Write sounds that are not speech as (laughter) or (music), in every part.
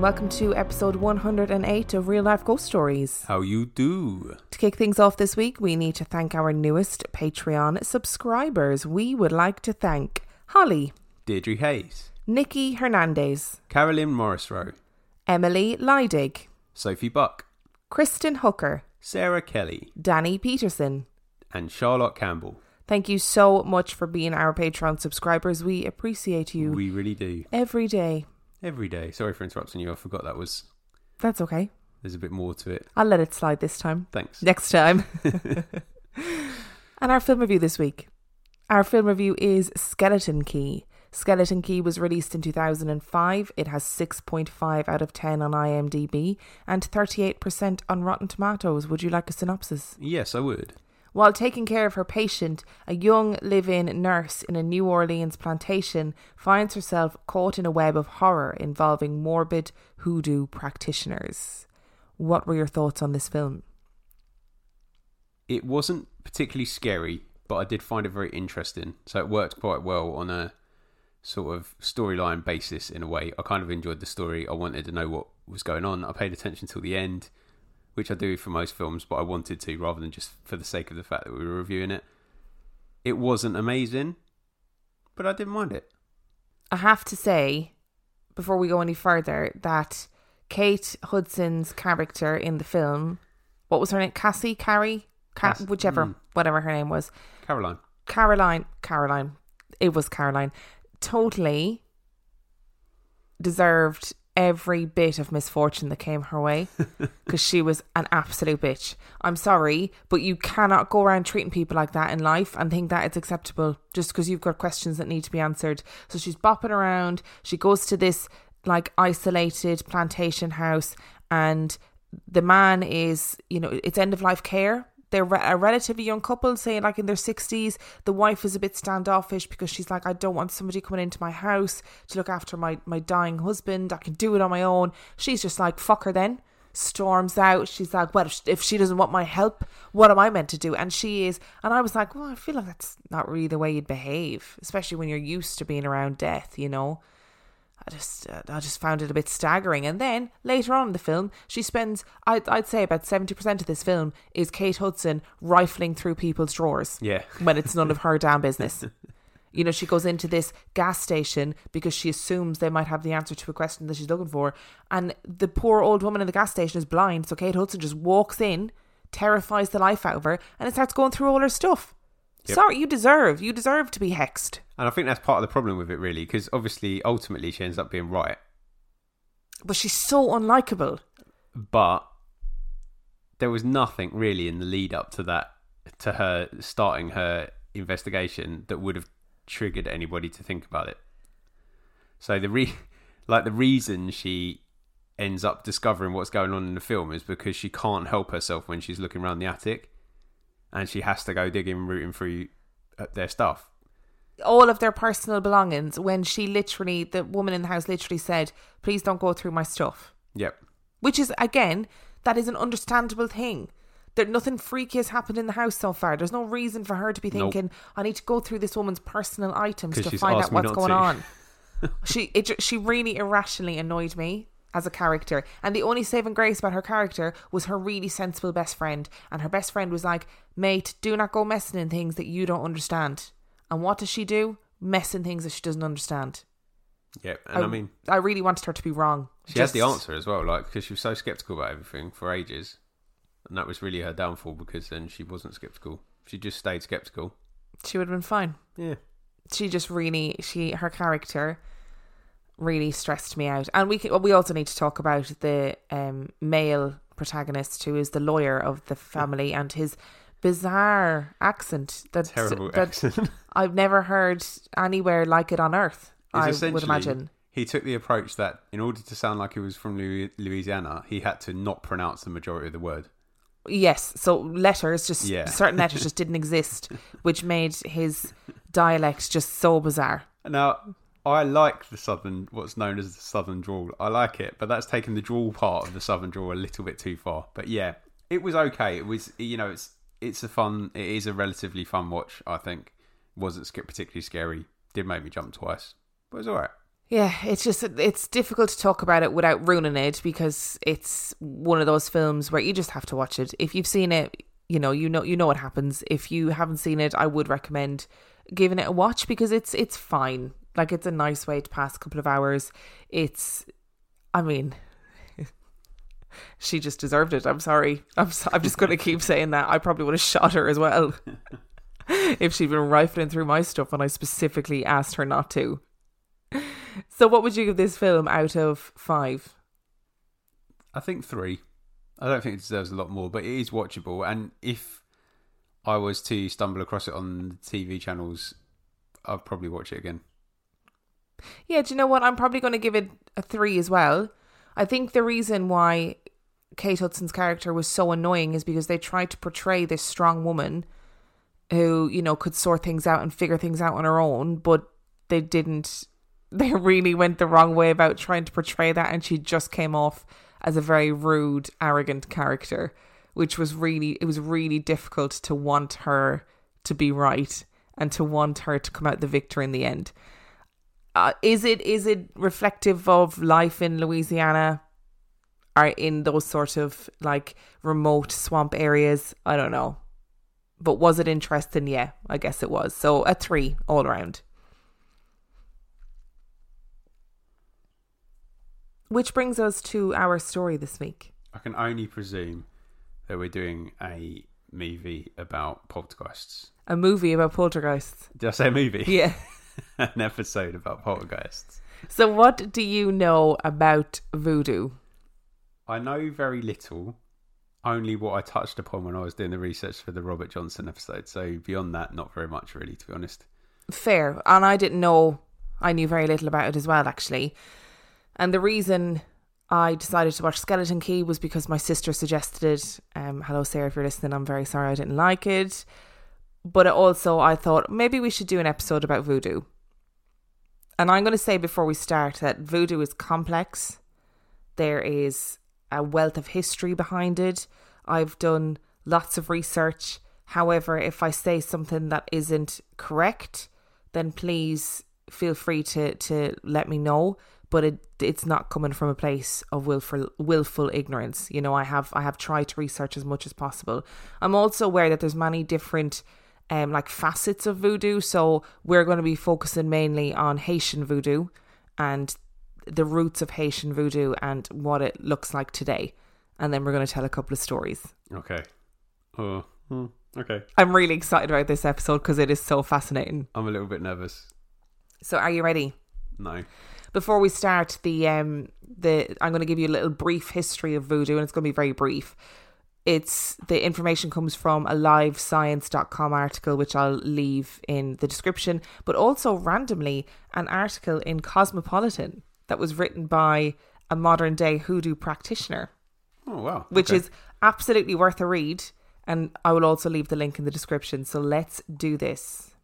and welcome to episode 108 of Real Life Ghost Stories. How you do? To kick things off this week, we need to thank our newest Patreon subscribers. We would like to thank Holly, Deirdre Hayes, Nikki Hernandez, Carolyn Morrisroe, Emily Leidig, Sophie Buck, Kristen Hooker, Sarah Kelly, Danny Peterson. and Charlotte Campbell. Thank you so much for being our Patreon subscribers. We appreciate you We really do. every day. Every day. Sorry for interrupting you. I forgot that was. That's okay. There's a bit more to it. I'll let it slide this time. Thanks. (laughs) next time. (laughs) (laughs) and our film review this week. Our film review is Skeleton Key. Skeleton Key was released in 2005. It has 6.5 out of 10 on IMDb and 38% on Rotten Tomatoes. Would you like a synopsis? Yes, I would. While taking care of her patient, a young live in nurse in a New Orleans plantation finds herself caught in a web of horror involving morbid hoodoo practitioners. What were your thoughts on this film? It wasn't particularly scary, but I did find it very interesting. So it worked quite well on a sort of storyline basis in a way. I kind of enjoyed the story. I wanted to know what was going on. I paid attention till the end, which I do for most films, but I wanted to rather than just for the sake of the fact that we were reviewing it. It wasn't amazing, but I didn't mind it. I have to say, before we go any further, that Kate Hudson's character in the film, what was her name? Cassie, Carrie, Ca- Cass- whichever, mm. whatever her name was, Caroline. Caroline, Caroline, it was Caroline, totally deserved every bit of misfortune that came her way (laughs) because she was an absolute bitch. I'm sorry, but you cannot go around treating people like that in life and think that it's acceptable just because you've got questions that need to be answered. So she's bopping around. She goes to this like isolated plantation house and the man is, you know, it's end of life care. They're a relatively young couple, say like in their 60s. The wife is a bit standoffish because she's like, I don't want somebody coming into my house to look after my, my dying husband. I can do it on my own. She's just like, fuck her then. Storms out. She's like, well, if she doesn't want my help, what am I meant to do? And she is. And I was like, well, I feel like that's not really the way you'd behave, especially when you're used to being around death, you know? I just uh, I just found it a bit staggering. And then later on in the film, she spends I'd I'd say about seventy percent of this film is Kate Hudson rifling through people's drawers. Yeah. when it's none of her (laughs) damn business. You know, she goes into this gas station because she assumes they might have the answer to a question that she's looking for, and the poor old woman in the gas station is blind. So Kate Hudson just walks in, terrifies the life out of her, and it starts going through all her stuff. Yep. Sorry, you deserve you deserve to be hexed. And I think that's part of the problem with it, really, because obviously, ultimately, she ends up being right. But she's so unlikable. But there was nothing really in the lead up to that, to her starting her investigation, that would have triggered anybody to think about it. So the re, (laughs) like the reason she ends up discovering what's going on in the film is because she can't help herself when she's looking around the attic, and she has to go digging, rooting through uh, their stuff. All of their personal belongings when she literally the woman in the house literally said please don't go through my stuff. Yep. which is again that is an understandable thing. There nothing freaky has happened in the house so far. There's no reason for her to be Nope. thinking i need to go through this woman's personal items to find out what's going to. on. (laughs) She it, she really irrationally annoyed me as a character. And the only saving grace about her character was her really sensible best friend. And her best friend was like mate do not go messing in things that you don't understand and what does she do? Messing things that she doesn't understand. Yeah, And I, mean, I really wanted her to be wrong. She had the answer as well, like because she was so skeptical about everything for ages, and that was really her downfall. Because then she wasn't skeptical; she just stayed skeptical. she would have been fine. Yeah, she just really she her character really stressed me out. And we can, we also need to talk about the um male protagonist who is the lawyer of the family and his bizarre accent that terrible that accent. (laughs) I've never heard anywhere like it on earth Is I would imagine He took the approach that in order to sound like he was from Louisiana, he had to not pronounce the majority of the word. yes so letters just Yeah. certain letters just (laughs) didn't exist which made his dialect just so bizarre Now, I like the southern, what's known as the southern drawl. I like it, but that's taken the drawl part of the southern drawl a little bit too far. But yeah, it was okay. It was, you know, it's it's a fun, it is a relatively fun watch. I think wasn't particularly scary. Did make me jump twice, but it was alright. Yeah, it's just it's difficult to talk about it without ruining it because it's one of those films where you just have to watch it. If you've seen it, you know, you know you know what happens. If you haven't seen it, I would recommend giving it a watch because it's it's fine. Like it's a nice way to pass a couple of hours. It's I mean she just deserved it. I'm sorry. I'm so, I'm just going (laughs) to keep saying that. I probably would have shot her as well (laughs) if she'd been rifling through my stuff and I specifically asked her not to. So, what would you give this film out of five? I think three. I don't think it deserves a lot more, but it is watchable. And if I was to stumble across it on the TV channels, I'd probably watch it again. Yeah, do you know what? I'm probably going to give it a three as well. I think the reason why Kate Hudson's character was so annoying is because they tried to portray this strong woman who, you know, could sort things out and figure things out on her own, but they didn't (laughs) they really went the wrong way about trying to portray that and she just came off as a very rude arrogant character which was really it was really difficult to want her to be right and to want her to come out the victor in the end uh, is it is it reflective of life in louisiana or in those sort of like remote swamp areas i don't know but was it interesting yeah i guess it was so a three all around Which brings us to our story this week. I can only presume that we're doing a movie about poltergeists. A movie about poltergeists. Did I say a movie? Yeah. (laughs) (laughs) An episode about poltergeists. So, what do you know about voodoo? I know very little, only what I touched upon when I was doing the research for the Robert Johnson episode. So, beyond that, not very much, really, to be honest. Fair. And I didn't know, I knew very little about it as well, actually. And the reason I decided to watch Skeleton Key was because my sister suggested it. Um, hello, Sarah, if you're listening, I'm very sorry I didn't like it. But also, I thought maybe we should do an episode about voodoo. And I'm going to say before we start that voodoo is complex. There is a wealth of history behind it. I've done lots of research. However, if I say something that isn't correct, then please feel free to, to let me know but it it's not coming from a place of willful willful ignorance. You know, I have I have tried to research as much as possible. I'm also aware that there's many different um like facets of voodoo, so we're going to be focusing mainly on Haitian voodoo and the roots of Haitian voodoo and what it looks like today. And then we're going to tell a couple of stories. Okay. Oh, hmm, okay. I'm really excited about this episode because it is so fascinating. I'm a little bit nervous. So, are you ready? No before we start the um the I'm going to give you a little brief history of voodoo and it's going to be very brief. It's the information comes from a livescience.com article which I'll leave in the description, but also randomly an article in Cosmopolitan that was written by a modern day hoodoo practitioner. Oh wow. Which is absolutely worth a read and I will also leave the link in the description. So let's do this.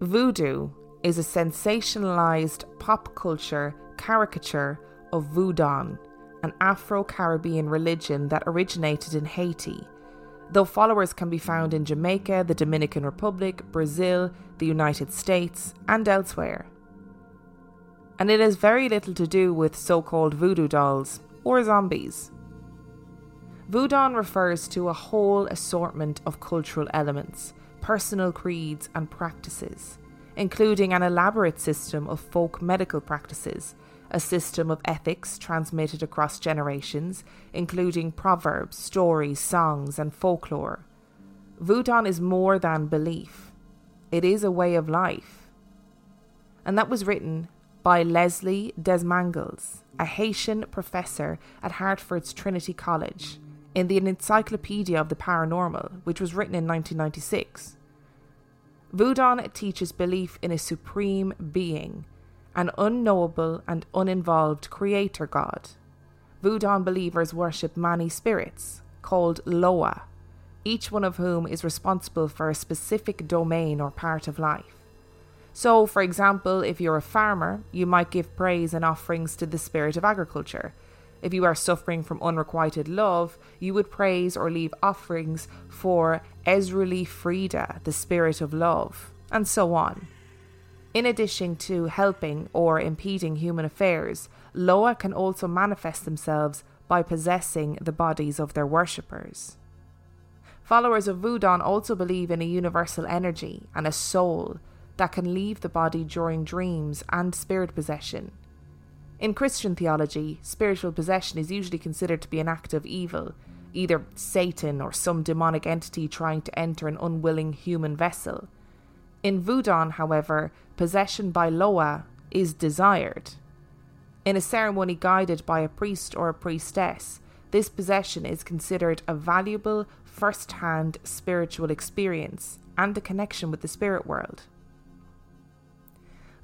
Voodoo is a sensationalized pop culture caricature of Voodoo, an Afro Caribbean religion that originated in Haiti, though followers can be found in Jamaica, the Dominican Republic, Brazil, the United States, and elsewhere. And it has very little to do with so called voodoo dolls or zombies. Voodoo refers to a whole assortment of cultural elements, personal creeds, and practices including an elaborate system of folk medical practices, a system of ethics transmitted across generations, including proverbs, stories, songs, and folklore. Voodoo is more than belief, it is a way of life. And that was written by Leslie Desmangles, a Haitian professor at Hartford's Trinity College, in the Encyclopedia of the Paranormal, which was written in 1996. Voodoo teaches belief in a supreme being, an unknowable and uninvolved creator god. Voodoo believers worship many spirits, called Loa, each one of whom is responsible for a specific domain or part of life. So, for example, if you're a farmer, you might give praise and offerings to the spirit of agriculture if you are suffering from unrequited love, you would praise or leave offerings for Erzulie Freda, the spirit of love, and so on. In addition to helping or impeding human affairs, Loa can also manifest themselves by possessing the bodies of their worshippers. Followers of Voodoo also believe in a universal energy and a soul that can leave the body during dreams and spirit possession. In Christian theology, spiritual possession is usually considered to be an act of evil, either Satan or some demonic entity trying to enter an unwilling human vessel. In Voodoo, however, possession by Loa is desired. In a ceremony guided by a priest or a priestess, this possession is considered a valuable first hand spiritual experience and a connection with the spirit world.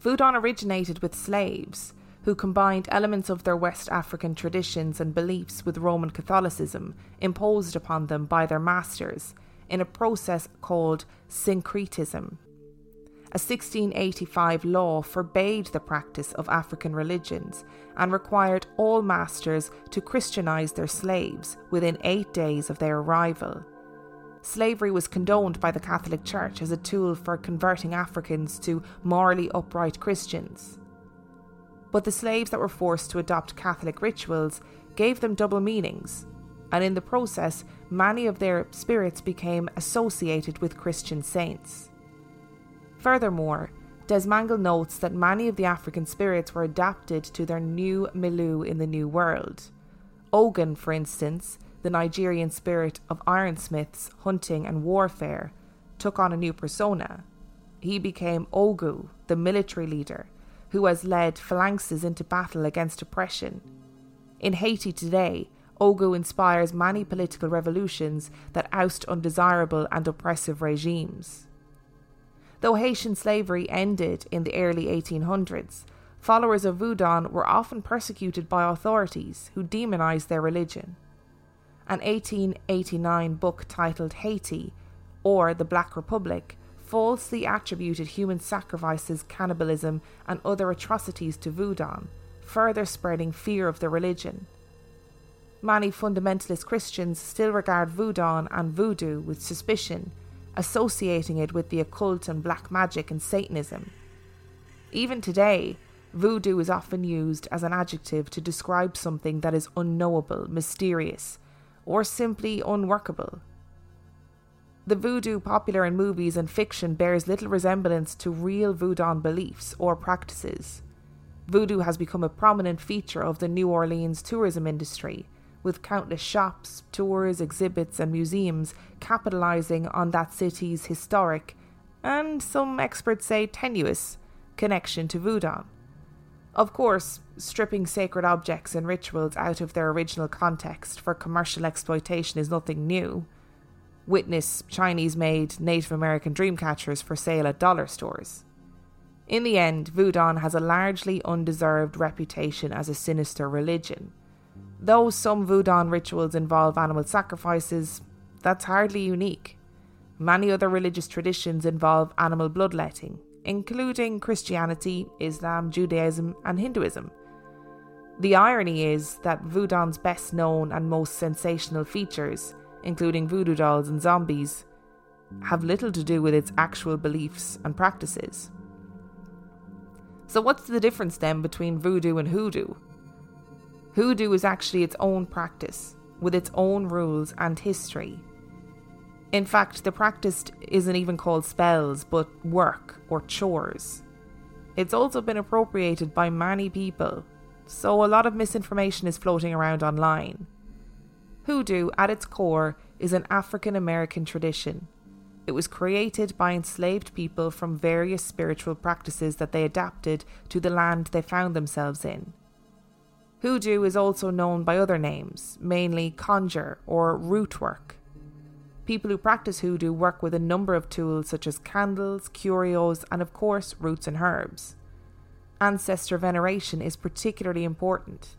Voodoo originated with slaves who combined elements of their West African traditions and beliefs with Roman Catholicism imposed upon them by their masters in a process called syncretism. A 1685 law forbade the practice of African religions and required all masters to Christianize their slaves within eight days of their arrival. Slavery was condoned by the Catholic Church as a tool for converting Africans to morally upright Christians. But the slaves that were forced to adopt Catholic rituals gave them double meanings, and in the process, many of their spirits became associated with Christian saints. Furthermore, Desmangle notes that many of the African spirits were adapted to their new milieu in the New World. Ogun, for instance, the Nigerian spirit of ironsmiths, hunting, and warfare, took on a new persona. He became Ogu, the military leader, who has led phalanxes into battle against oppression. In Haiti today, Ogu inspires many political revolutions that oust undesirable and oppressive regimes. Though Haitian slavery ended in the early 1800s, followers of Voodoo were often persecuted by authorities who demonized their religion. An 1889 book titled Haiti, or the Black Republic, falsely attributed human sacrifices, cannibalism, and other atrocities to Voodoo, further spreading fear of the religion. Many fundamentalist Christians still regard Voodoo and Voodoo with suspicion associating it with the occult and black magic and Satanism. Even today, voodoo is often used as an adjective to describe something that is unknowable, mysterious, or simply unworkable. The voodoo popular in movies and fiction bears little resemblance to real voodoo beliefs or practices. Voodoo has become a prominent feature of the New Orleans tourism industry, with countless shops, tours, exhibits, and museums capitalizing on that city's historic, and some experts say tenuous, connection to Voodoo. Of course, stripping sacred objects and rituals out of their original context for commercial exploitation is nothing new. Witness Chinese made Native American dream catchers for sale at dollar stores. In the end, Voodoo has a largely undeserved reputation as a sinister religion. Though some Voodoo rituals involve animal sacrifices, that's hardly unique. Many other religious traditions involve animal bloodletting, including Christianity, Islam, Judaism, and Hinduism. The irony is that Voodoo's best known and most sensational features, including voodoo dolls and zombies, have little to do with its actual beliefs and practices. So, what's the difference then between voodoo and hoodoo? Hoodoo is actually its own practice, with its own rules and history. In fact, the practice isn't even called spells, but work or chores. It's also been appropriated by many people, so a lot of misinformation is floating around online. Hoodoo, at its core, is an African American tradition. It was created by enslaved people from various spiritual practices that they adapted to the land they found themselves in. Hoodoo is also known by other names, mainly conjure or root work. People who practice hoodoo work with a number of tools such as candles, curios, and of course, roots and herbs. Ancestor veneration is particularly important.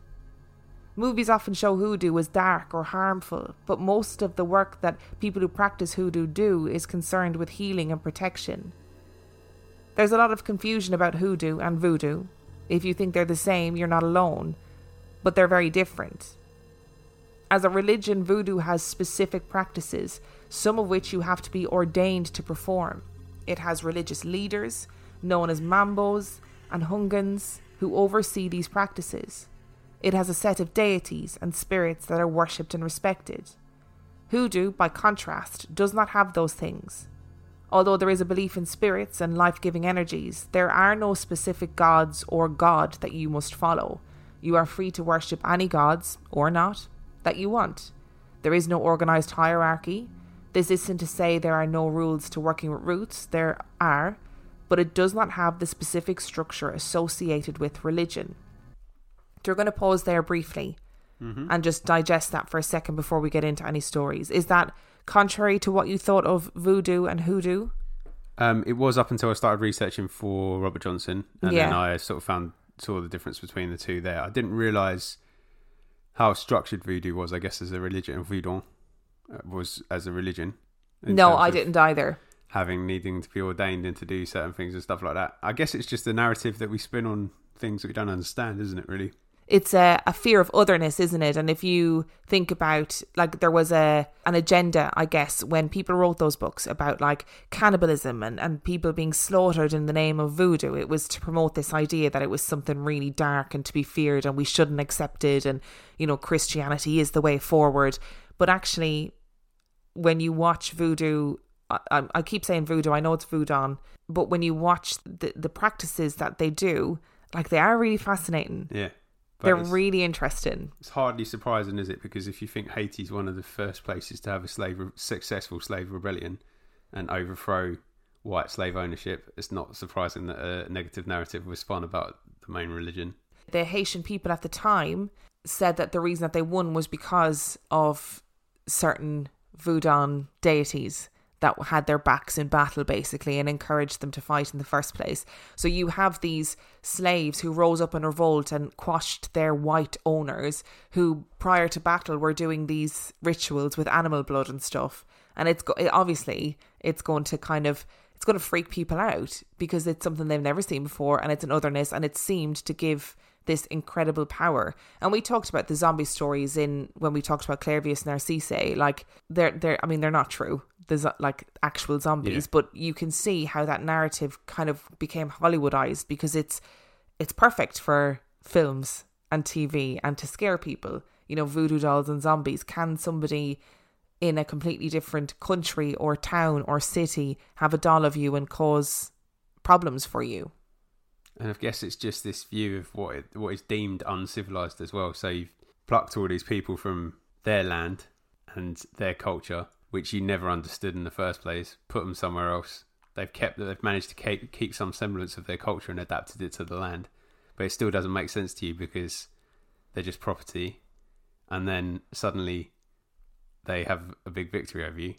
Movies often show hoodoo as dark or harmful, but most of the work that people who practice hoodoo do is concerned with healing and protection. There's a lot of confusion about hoodoo and voodoo. If you think they're the same, you're not alone but they're very different. As a religion, voodoo has specific practices, some of which you have to be ordained to perform. It has religious leaders, known as Mambos and Houngans, who oversee these practices. It has a set of deities and spirits that are worshipped and respected. Hoodoo, by contrast, does not have those things. Although there is a belief in spirits and life giving energies, there are no specific gods or god that you must follow. You are free to worship any gods, or not, that you want. There is no organised hierarchy. This isn't to say there are no rules to working with roots, there are, but it does not have the specific structure associated with religion. So we're going to pause there briefly and just digest that for a second before we get into any stories. Is that contrary to what you thought of voodoo and hoodoo? Um, it was up until I started researching for Robert Johnson, and then I sort of found saw the difference between the two there. I didn't realize how structured voodoo was. I guess as a religion, voodoo uh, was as a religion. No, I didn't either. Having needing to be ordained and to do certain things and stuff like that. I guess it's just the narrative that we spin on things that we don't understand, isn't it? Really? It's a, a fear of otherness, isn't it? And if you think about like there was a an agenda, I guess, when people wrote those books about like cannibalism and, and people being slaughtered in the name of voodoo, it was to promote this idea that it was something really dark and to be feared and we shouldn't accept it and, you know, Christianity is the way forward. But actually when you watch voodoo I, I keep saying voodoo, I know it's voodoo, but when you watch the, the practices that they do, like they are really fascinating. Yeah. They're really interesting. It's hardly surprising, is it? Because if you think Haiti's one of the first places to have a slave successful slave rebellion and overthrow white slave ownership, it's not surprising that a negative narrative was spun about the main religion. The Haitian people at the time said that the reason that they won was because of certain voodoo deities that had their backs in battle basically and encouraged them to fight in the first place. So you have these slaves who rose up in revolt and quashed their white owners who prior to battle were doing these rituals with animal blood and stuff. And it's go- obviously it's going to kind of it's going to freak people out because it's something they've never seen before and it's an otherness and it seemed to give this incredible power. And we talked about the zombie stories in when we talked about Clairvius Narcisse. Like they're they're I mean they're not true. There's like actual zombies, Yeah. but you can see how that narrative kind of became Hollywoodized because it's it's perfect for films and TV and to scare people. You know, voodoo dolls and zombies. Can somebody in a completely different country or town or city have a doll of you and cause problems for you? And I guess it's just this view of what it, what is deemed uncivilized as well. So you've plucked all these people from their land and their culture, which you never understood in the first place, put them somewhere else. They've kept they've managed to keep, keep some semblance of their culture and adapted it to the land, but it still doesn't make sense to you because they're just property, and then suddenly they have a big victory over you.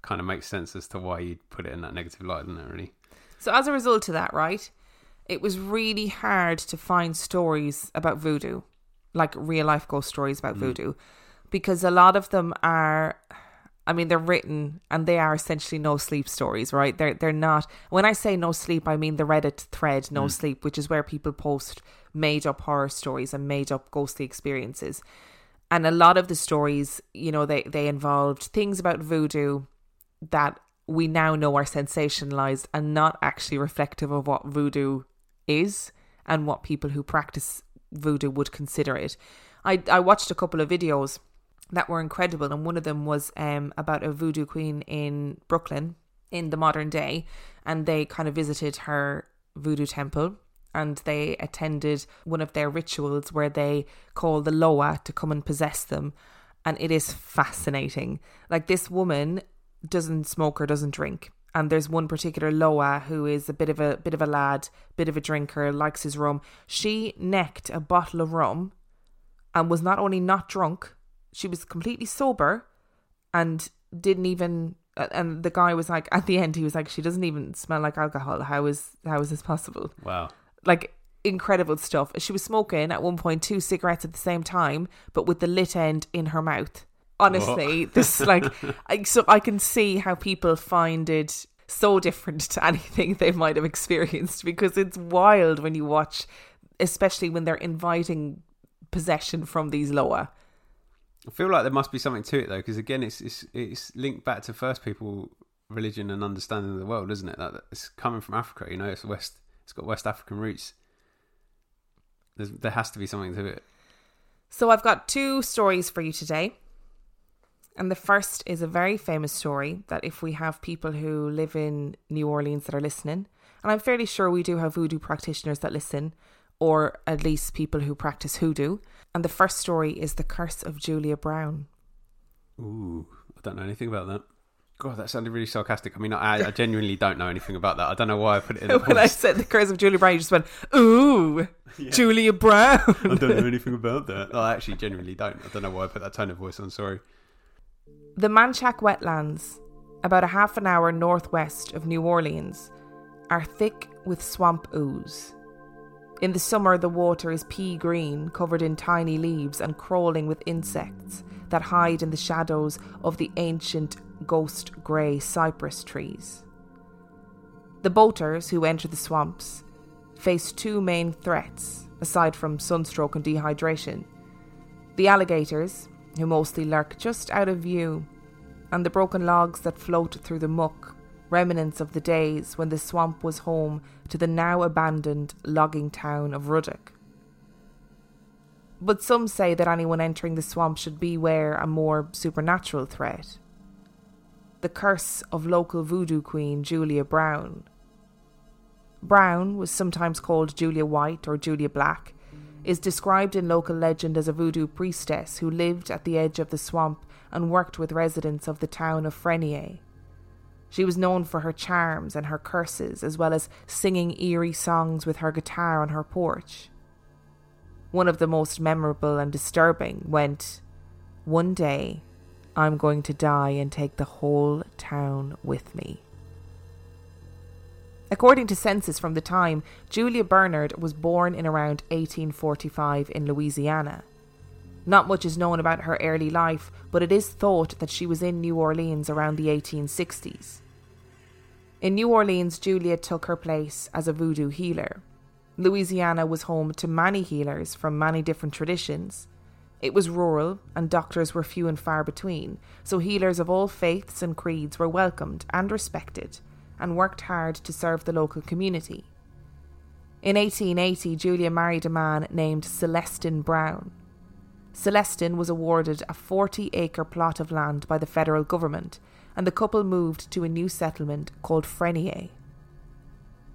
Kind of makes sense as to why you'd put it in that negative light, doesn't it? Really. So as a result of that, right, it was really hard to find stories about voodoo, like real life ghost stories about mm. voodoo, because a lot of them are I mean they're written and they are essentially no sleep stories, right? They're they're not when I say no sleep, I mean the Reddit thread no hmm. sleep, which is where people post made up horror stories and made up ghostly experiences. And a lot of the stories, you know, they, they involved things about voodoo that we now know are sensationalized and not actually reflective of what voodoo is and what people who practice voodoo would consider it. I, I watched a couple of videos that were incredible, and one of them was um, about a voodoo queen in Brooklyn in the modern day, and they kind of visited her voodoo temple and they attended one of their rituals where they call the Loa to come and possess them. And it is fascinating. Like this woman doesn't smoke or doesn't drink. And there's one particular Loa who is a bit of a bit of a lad, bit of a drinker, likes his rum. She necked a bottle of rum and was not only not drunk, she was completely sober and didn't even uh, and the guy was like at the end he was like she doesn't even smell like alcohol how is how is this possible Wow. like incredible stuff. She was smoking at one point two cigarettes at the same time, but with the lit end in her mouth. Honestly, oh. this (laughs) like I, so I can see how people find it so different to (laughs) anything they might have experienced because it's wild when you watch, especially when they're inviting possession from these Loa. I feel like there must be something to it though, because again, it's it's it's linked back to first people religion and understanding of the world, isn't it? That it's coming from Africa. You know, it's West. It's got West African roots. There's, there has to be something to it. So I've got two stories for you today. And the first is a very famous story that if we have people who live in New Orleans that are listening, and I'm fairly sure we do have voodoo practitioners that listen, or at least people who practice hoodoo. And the first story is The Curse of Julia Brown. Ooh, I don't know anything about that. God, that sounded really sarcastic. I mean, I, I genuinely don't know anything about that. I don't know why I put it in. (laughs) when I said The Curse of Julia Brown, you just went, Ooh, (laughs) yeah. Julia Brown. I don't know anything about that. I actually genuinely don't. I don't know why I put that tone of voice on. Sorry. The Manchac wetlands, about a half an hour northwest of New Orleans, are thick with swamp ooze. In the summer, the water is pea green, covered in tiny leaves and crawling with insects that hide in the shadows of the ancient ghost grey cypress trees. The boaters who enter the swamps face two main threats, aside from sunstroke and dehydration the alligators, who mostly lurk just out of view, and the broken logs that float through the muck, remnants of the days when the swamp was home to the now abandoned logging town of Ruddock. But some say that anyone entering the swamp should beware a more supernatural threat the curse of local voodoo queen Julia Brown. Brown was sometimes called Julia White or Julia Black, is described in local legend as a voodoo priestess who lived at the edge of the swamp and worked with residents of the town of Frenier. She was known for her charms and her curses, as well as singing eerie songs with her guitar on her porch. One of the most memorable and disturbing went, One day, I'm going to die and take the whole town with me. According to census from the time, Julia Bernard was born in around 1845 in Louisiana. Not much is known about her early life, but it is thought that she was in New Orleans around the 1860s. In New Orleans, Julia took her place as a voodoo healer. Louisiana was home to many healers from many different traditions. It was rural, and doctors were few and far between, so healers of all faiths and creeds were welcomed and respected and worked hard to serve the local community. In 1880, Julia married a man named Celestin Brown. Celestin was awarded a 40 acre plot of land by the federal government, and the couple moved to a new settlement called Frenier.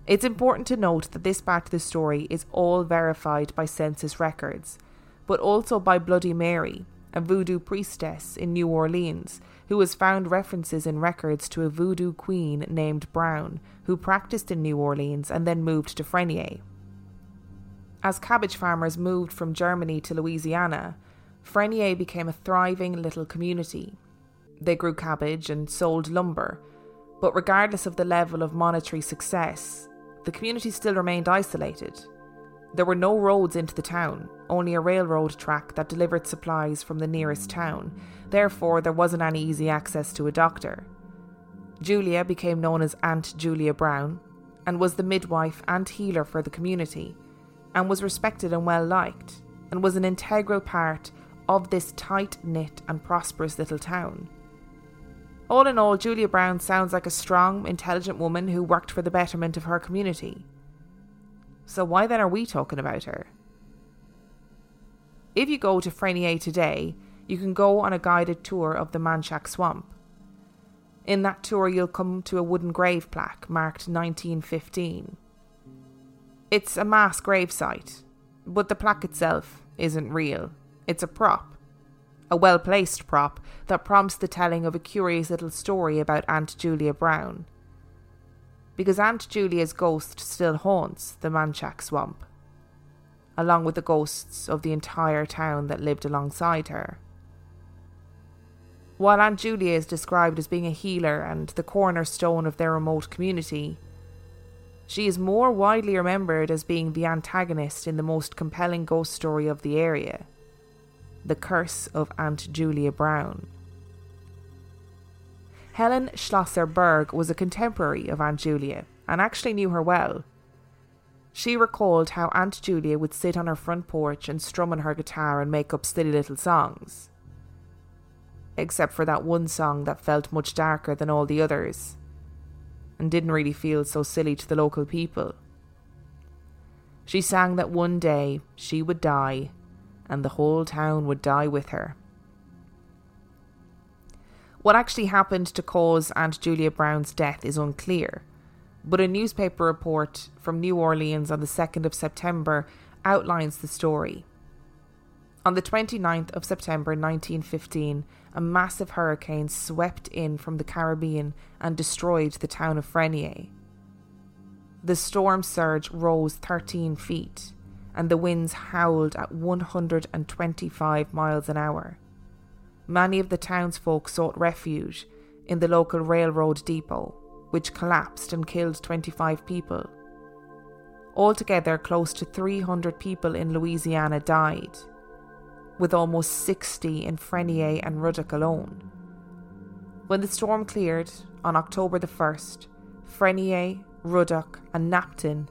It's important to note that this part of the story is all verified by census records, but also by Bloody Mary, a voodoo priestess in New Orleans, who has found references in records to a voodoo queen named Brown, who practiced in New Orleans and then moved to Frenier. As cabbage farmers moved from Germany to Louisiana, Frenier became a thriving little community. They grew cabbage and sold lumber, but regardless of the level of monetary success, the community still remained isolated. There were no roads into the town, only a railroad track that delivered supplies from the nearest town, therefore, there wasn't any easy access to a doctor. Julia became known as Aunt Julia Brown and was the midwife and healer for the community, and was respected and well liked, and was an integral part of this tight knit and prosperous little town. All in all, Julia Brown sounds like a strong, intelligent woman who worked for the betterment of her community. So, why then are we talking about her? If you go to Frenier today, you can go on a guided tour of the Manchac Swamp. In that tour, you'll come to a wooden grave plaque marked 1915. It's a mass grave site, but the plaque itself isn't real. It's a prop. A well placed prop that prompts the telling of a curious little story about Aunt Julia Brown. Because Aunt Julia's ghost still haunts the Manchac swamp, along with the ghosts of the entire town that lived alongside her. While Aunt Julia is described as being a healer and the cornerstone of their remote community, she is more widely remembered as being the antagonist in the most compelling ghost story of the area the Curse of Aunt Julia Brown. Helen Schlosser Berg was a contemporary of Aunt Julia and actually knew her well. She recalled how Aunt Julia would sit on her front porch and strum on her guitar and make up silly little songs. except for that one song that felt much darker than all the others and didn't really feel so silly to the local people. She sang that one day she would die and the whole town would die with her. What actually happened to cause Aunt Julia Brown's death is unclear, but a newspaper report from New Orleans on the 2nd of September outlines the story. On the 29th of September 1915, a massive hurricane swept in from the Caribbean and destroyed the town of Frenier. The storm surge rose 13 feet, and the winds howled at 125 miles an hour. Many of the townsfolk sought refuge in the local railroad depot, which collapsed and killed 25 people. Altogether, close to 300 people in Louisiana died, with almost 60 in Frenier and Ruddock alone. When the storm cleared on October the 1st, Frenier, Ruddock, and Napton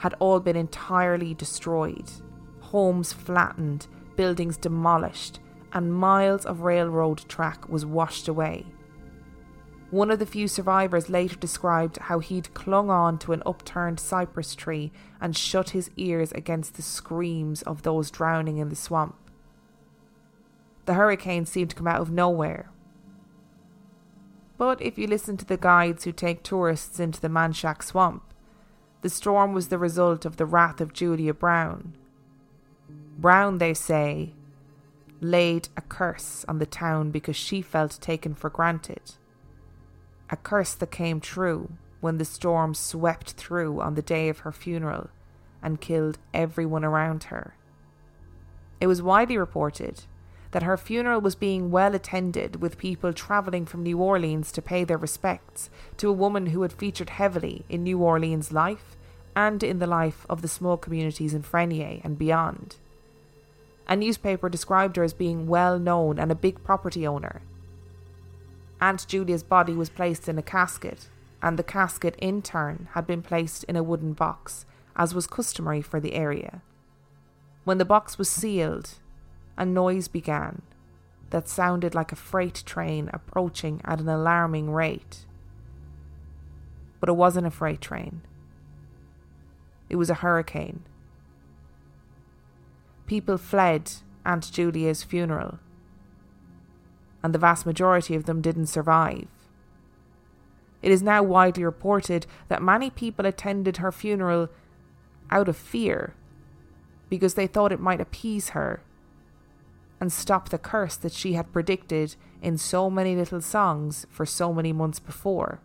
had all been entirely destroyed, homes flattened, buildings demolished, and miles of railroad track was washed away. One of the few survivors later described how he'd clung on to an upturned cypress tree and shut his ears against the screams of those drowning in the swamp. The hurricane seemed to come out of nowhere. But if you listen to the guides who take tourists into the Manchac swamp, the storm was the result of the wrath of Julia Brown. Brown, they say, laid a curse on the town because she felt taken for granted. A curse that came true when the storm swept through on the day of her funeral and killed everyone around her. It was widely reported that her funeral was being well attended with people travelling from New Orleans to pay their respects to a woman who had featured heavily in New Orleans life and in the life of the small communities in Frenier and beyond. A newspaper described her as being well known and a big property owner. Aunt Julia's body was placed in a casket, and the casket in turn had been placed in a wooden box, as was customary for the area. When the box was sealed, a noise began that sounded like a freight train approaching at an alarming rate. But it wasn't a freight train, it was a hurricane. People fled Aunt Julia's funeral, and the vast majority of them didn't survive. It is now widely reported that many people attended her funeral out of fear because they thought it might appease her and stop the curse that she had predicted in so many little songs for so many months before.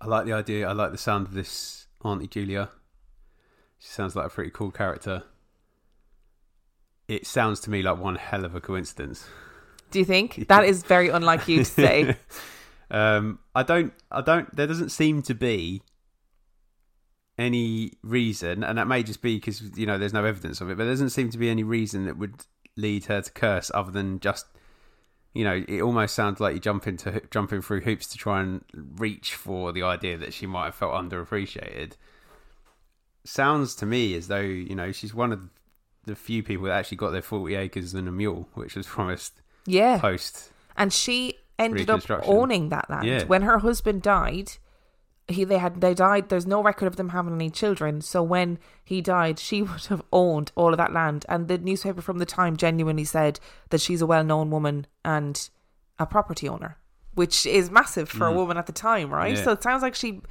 I like the idea. I like the sound of this Auntie Julia. She sounds like a pretty cool character. It sounds to me like one hell of a coincidence. Do you think (laughs) that is very unlike you to say? (laughs) um, I don't. I don't. There doesn't seem to be any reason, and that may just be because you know there's no evidence of it. But there doesn't seem to be any reason that would lead her to curse, other than just you know, it almost sounds like you jump into jumping through hoops to try and reach for the idea that she might have felt underappreciated. Sounds to me as though you know she's one of the few people that actually got their forty acres and a mule, which was promised. Yeah, post and she ended up owning that land yeah. when her husband died he they had they died there's no record of them having any children. So when he died she (laughs) would have owned all of that land. And the newspaper from the time genuinely said that she's a well-known woman and a property owner which is massive for mm. a woman at the time right? Yeah. so it sounds like she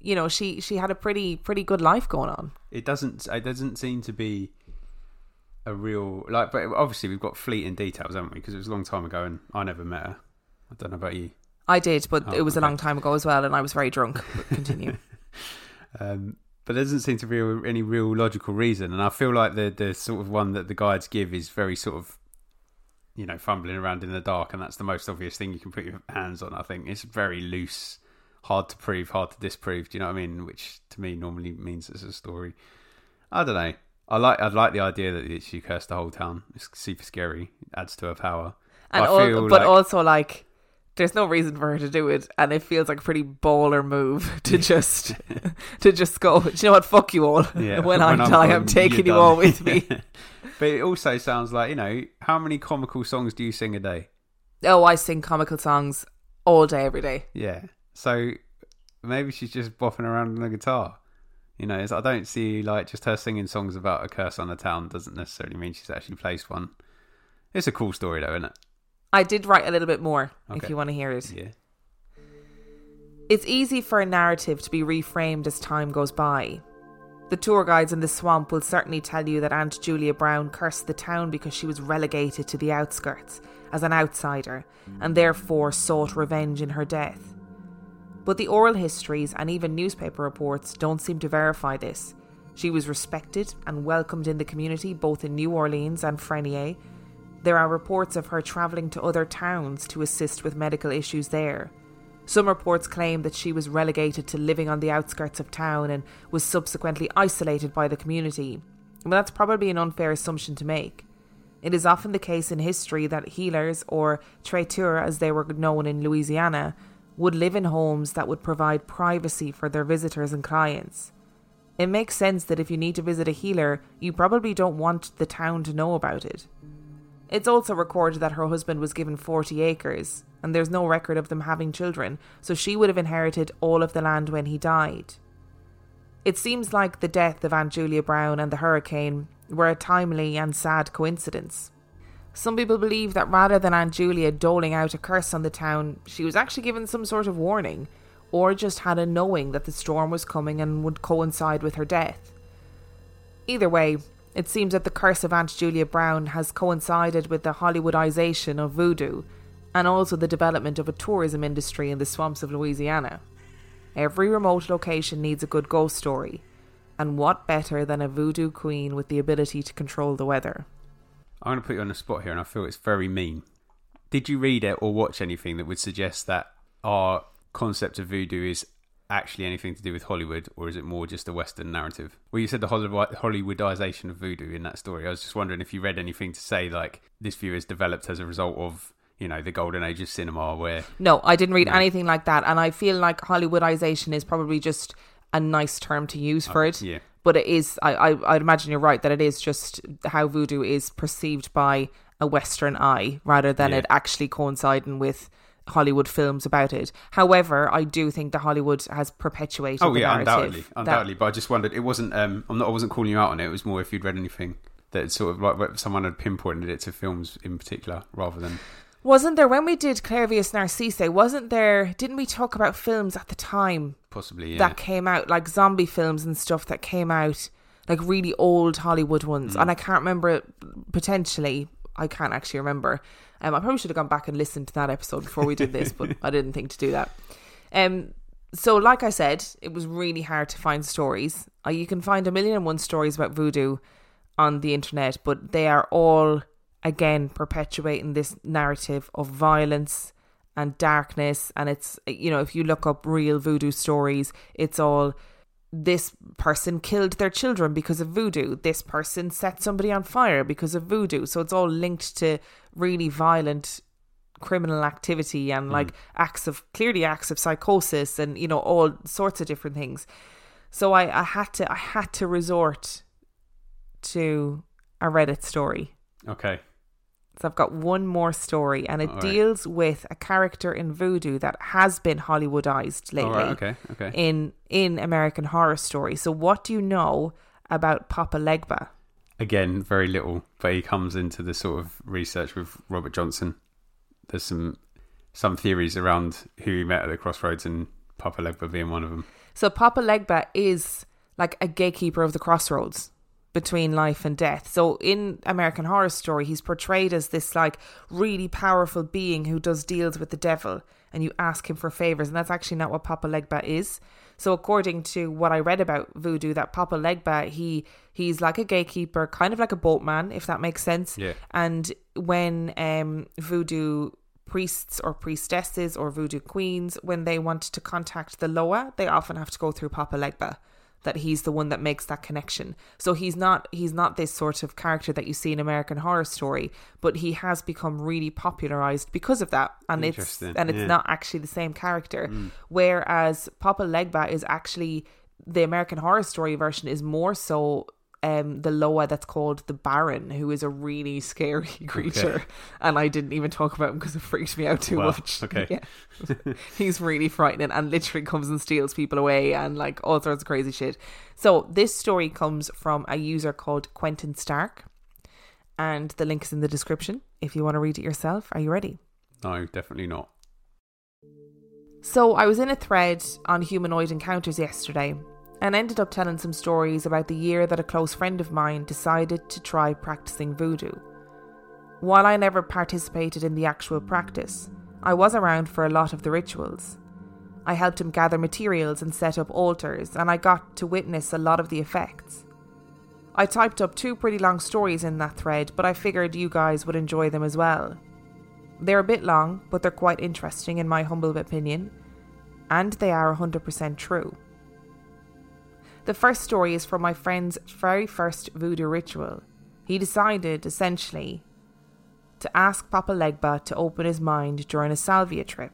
you know she she had a pretty pretty good life going on. It doesn't it doesn't seem to be a real like but obviously we've got fleeting details haven't we? Because it was a long time ago and i never met her. I don't know about you I did, but oh, it was okay. a long time ago as well, and I was very drunk. But continue. (laughs) um, but there doesn't seem to be any real logical reason, and I feel like the the sort of one that the guides give is very sort of, you know, fumbling around in the dark, and that's the most obvious thing you can put your hands on. I think it's very loose, hard to prove, hard to disprove. Do you know what I mean? Which to me normally means it's a story. I don't know. I like I like the idea that she cursed the whole town. It's super scary. It adds to her power. And all, but like, also like there's no reason for her to do it, and it feels like a pretty baller move (laughs) to just (laughs) to just go. Do you know what? Fuck you all. Yeah, (laughs) when, I I'm die, gone, I'm taking you're all with me. but it also sounds like you know how many comical songs do you sing a day? oh, I sing comical songs all day, every day. Yeah. So maybe she's just bopping around on the guitar. You know, I don't see like just her singing songs about a curse on a town doesn't necessarily mean she's actually placed one. It's a cool story though, isn't it? I did write a little bit more if you want to hear it. Yeah. It's easy for a narrative to be reframed as time goes by. The tour guides in the swamp will certainly tell you that Aunt Julia Brown cursed the town because she was relegated to the outskirts as an outsider and therefore sought revenge in her death. But the oral histories and even newspaper reports don't seem to verify this. She was respected and welcomed in the community both in New Orleans and Frenier. There are reports of her travelling to other towns to assist with medical issues there. Some reports claim that she was relegated to living on the outskirts of town and was subsequently isolated by the community. But that's probably an unfair assumption to make. It is often the case in history that healers, or traiteurs as they were known in Louisiana, would live in homes that would provide privacy for their visitors and clients. It makes sense that if you need to visit a healer, you probably don't want the town to know about it. It's also recorded that her husband was given 40 acres, and there's no record of them having children, so she would have inherited all of the land when he died. It seems like the death of Aunt Julia Brown and the hurricane were a timely and sad coincidence. Some people believe that rather than Aunt Julia doling out a curse on the town, she was actually given some sort of warning, or just had a knowing that the storm was coming and would coincide with her death. Either way, it seems that the curse of Aunt Julia Brown has coincided with the Hollywoodization of voodoo and also the development of a tourism industry in the swamps of Louisiana. Every remote location needs a good ghost story, and what better than a voodoo queen with the ability to control the weather? I'm going to put you on the spot here, and I feel it's very mean. Did you read it or watch anything that would suggest that our concept of voodoo is actually anything to do with Hollywood, or is it more just a Western narrative? Well, you said the Hollywoodization of voodoo in that story. I was just wondering if you read anything to say like this view is developed as a result of you know the golden age of cinema, where No, I didn't read No. anything like that, and I feel like Hollywoodization is probably just a nice term to use for uh, it. yeah, But it is, I, I, I'd imagine you're right that it is just how voodoo is perceived by a Western eye rather than Yeah. it actually coinciding with Hollywood films about it. However, I do think that Hollywood has perpetuated. oh yeah, undoubtedly, undoubtedly. But I just wondered, it wasn't. Um, I'm not. I wasn't calling you out on it. It was more if you'd read anything that sort of like someone had pinpointed it to films in particular, rather than wasn't there when we did Clairvius Narcisse? Wasn't there? Didn't we talk about films at the time possibly. Yeah. that came out, like zombie films and stuff that came out, like really old Hollywood ones? And I can't remember it potentially. I can't actually remember. Um, I probably should have gone back and listened to that episode before we did this, but (laughs) I didn't think to do that. Um, so, like I said, it was really hard to find stories. Uh, you can find a million and one stories about voodoo on the internet, but they are all again perpetuating this narrative of violence and darkness. And it's you know, if you look up real voodoo stories, it's all this person killed their children because of voodoo. This person set somebody on fire because of voodoo. So it's all linked to really violent criminal activity and mm. like acts of clearly acts of psychosis and you know all sorts of different things. So I, I had to I had to resort to a Reddit story. okay. So I've got one more story and it All right. deals with a character in voodoo that has been Hollywoodized lately right. Okay. Okay. in in American Horror Story. So what do you know about Papa Legba? Again, very little, but he comes into the sort of research with Robert Johnson. There's some some theories around who he met at the crossroads, and Papa Legba being one of them. So Papa Legba is like a gatekeeper of the crossroads between life and death. So in American Horror Story, he's portrayed as this like really powerful being who does deals with the devil and you ask him for favors and that's actually not what Papa Legba is. So according to what I read about voodoo that Papa Legba he he's like a gatekeeper, kind of like a boatman if that makes sense. Yeah. And when um, voodoo priests or priestesses or voodoo queens, when they want to contact the Loa, they often have to go through Papa Legba that he's the one that makes that connection. So he's not he's not this sort of character that you see in American Horror Story, but he has become really popularized because of that, and it's and it's yeah. not actually the same character. Mm. Whereas Papa Legba is actually the American Horror Story version is more so. Um, the Loa that's called the Baron, who is a really scary (laughs) creature, and I didn't even talk about him because it freaked me out too Wow, much. okay. (laughs) yeah, (laughs) he's really frightening and literally comes and steals people away and like all sorts of crazy shit. So this story comes from a user called Quentin Stark, and the link is in the description if you want to read it yourself. Are you ready? No, definitely not. So I was in a thread on humanoid encounters yesterday and ended up telling some stories about the year that a close friend of mine decided to try practicing voodoo. While I never participated in the actual practice, I was around for a lot of the rituals. I helped him gather materials and set up altars, and I got to witness a lot of the effects. I typed up two pretty long stories in that thread, but I figured you guys would enjoy them as well. They're a bit long, but they're quite interesting in my humble opinion, and they are 100% true. The first story is from my friend's very first voodoo ritual. He decided, essentially, to ask Papa Legba to open his mind during a salvia trip.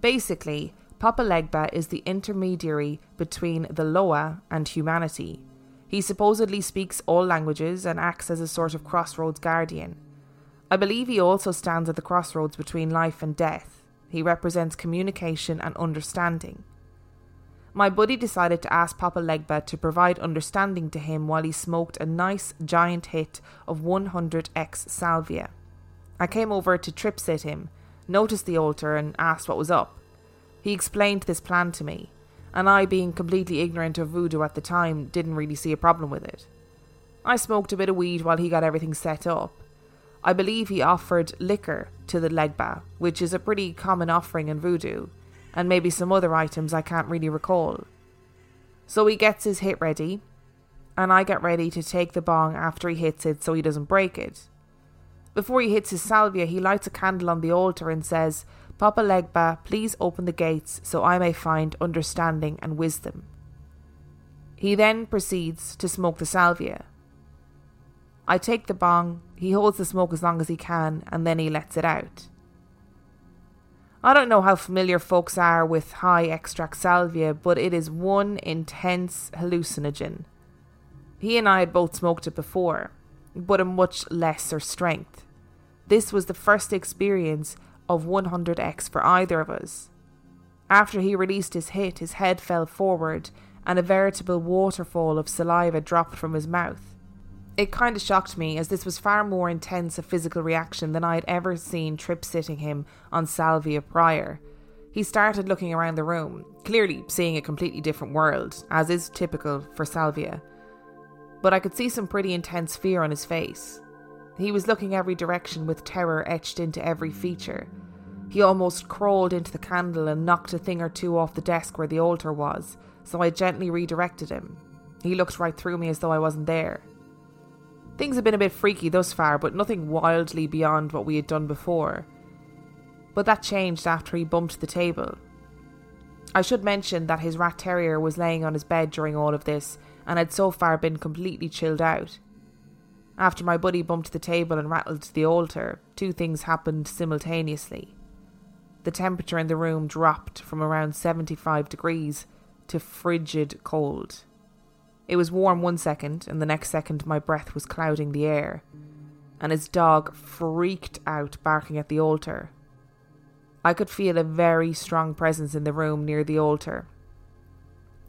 Basically, Papa Legba is the intermediary between the Loa and humanity. He supposedly speaks all languages and acts as a sort of crossroads guardian. I believe he also stands at the crossroads between life and death. He represents communication and understanding. My buddy decided to ask Papa Legba to provide understanding to him while he smoked a nice giant hit of 100x salvia. I came over to trip sit him, noticed the altar, and asked what was up. He explained this plan to me, and I, being completely ignorant of voodoo at the time, didn't really see a problem with it. I smoked a bit of weed while he got everything set up. I believe he offered liquor to the legba, which is a pretty common offering in voodoo, and maybe some other items I can't really recall. So he gets his hit ready, and I get ready to take the bong after he hits it so he doesn't break it. Before he hits his salvia, he lights a candle on the altar and says, Papa Legba, please open the gates so I may find understanding and wisdom. He then proceeds to smoke the salvia. I take the bong, he holds the smoke as long as he can, and then he lets it out. I don't know how familiar folks are with high extract salvia, but it is one intense hallucinogen. He and I had both smoked it before, but a much lesser strength. This was the first experience of 100x for either of us. After he released his hit, his head fell forward and a veritable waterfall of saliva dropped from his mouth. It kind of shocked me as this was far more intense a physical reaction than I had ever seen trip sitting him on salvia prior. He started looking around the room, clearly seeing a completely different world, as is typical for salvia. But I could see some pretty intense fear on his face. He was looking every direction with terror etched into every feature. He almost crawled into the candle and knocked a thing or two off the desk where the altar was, so I gently redirected him. He looked right through me as though I wasn't there. Things had been a bit freaky thus far, but nothing wildly beyond what we had done before. But that changed after he bumped the table. I should mention that his rat terrier was laying on his bed during all of this and had so far been completely chilled out. After my buddy bumped the table and rattled the altar, two things happened simultaneously. The temperature in the room dropped from around 75 degrees to frigid cold. It was warm one second, and the next second my breath was clouding the air, and his dog freaked out, barking at the altar. I could feel a very strong presence in the room near the altar,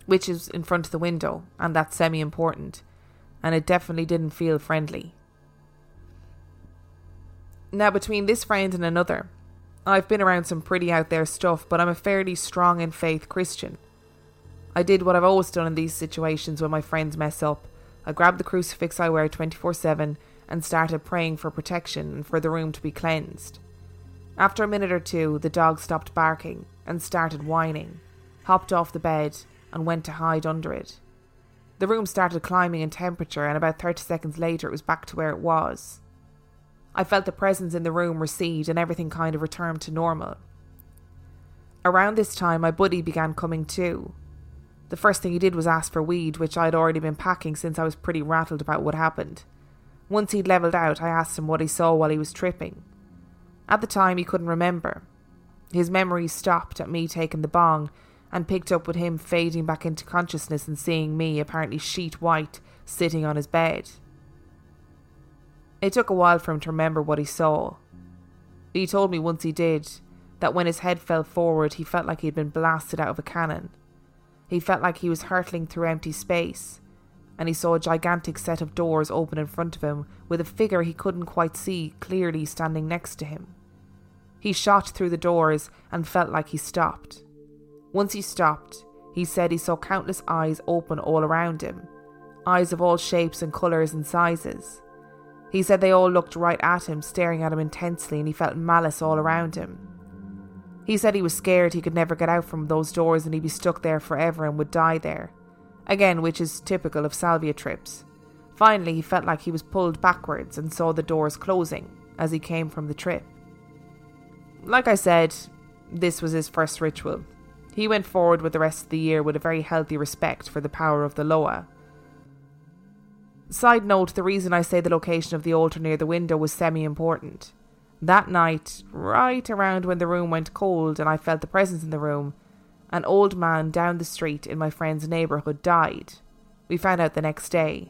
which is in front of the window, and that's semi important, and it definitely didn't feel friendly. Now, between this friend and another, I've been around some pretty out there stuff, but I'm a fairly strong in faith Christian. I did what I've always done in these situations when my friends mess up. I grabbed the crucifix I wear 24 7 and started praying for protection and for the room to be cleansed. After a minute or two, the dog stopped barking and started whining, hopped off the bed, and went to hide under it. The room started climbing in temperature, and about 30 seconds later, it was back to where it was. I felt the presence in the room recede, and everything kind of returned to normal. Around this time, my buddy began coming to. The first thing he did was ask for weed, which I'd already been packing since I was pretty rattled about what happened. Once he'd levelled out, I asked him what he saw while he was tripping. At the time, he couldn't remember. His memory stopped at me taking the bong and picked up with him fading back into consciousness and seeing me, apparently sheet white, sitting on his bed. It took a while for him to remember what he saw. He told me once he did that when his head fell forward, he felt like he'd been blasted out of a cannon. He felt like he was hurtling through empty space, and he saw a gigantic set of doors open in front of him with a figure he couldn't quite see clearly standing next to him. He shot through the doors and felt like he stopped. Once he stopped, he said he saw countless eyes open all around him, eyes of all shapes and colours and sizes. He said they all looked right at him, staring at him intensely, and he felt malice all around him. He said he was scared he could never get out from those doors and he'd be stuck there forever and would die there. Again, which is typical of salvia trips. Finally, he felt like he was pulled backwards and saw the doors closing as he came from the trip. Like I said, this was his first ritual. He went forward with the rest of the year with a very healthy respect for the power of the Loa. Side note the reason I say the location of the altar near the window was semi important. That night, right around when the room went cold and I felt the presence in the room, an old man down the street in my friend's neighbourhood died. We found out the next day.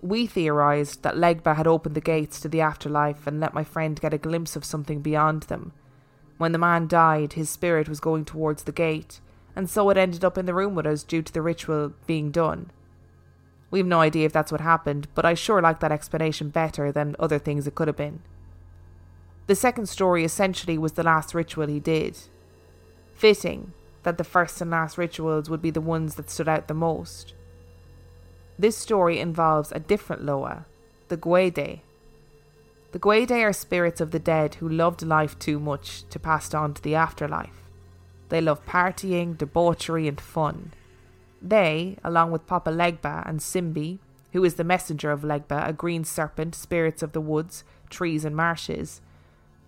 We theorised that Legba had opened the gates to the afterlife and let my friend get a glimpse of something beyond them. When the man died, his spirit was going towards the gate, and so it ended up in the room with us due to the ritual being done. We've no idea if that's what happened, but I sure like that explanation better than other things it could have been. The second story essentially was the last ritual he did. Fitting that the first and last rituals would be the ones that stood out the most. This story involves a different Loa, the Gwede. The Gwede are spirits of the dead who loved life too much to pass on to the afterlife. They love partying, debauchery, and fun. They, along with Papa Legba and Simbi, who is the messenger of Legba, a green serpent, spirits of the woods, trees, and marshes,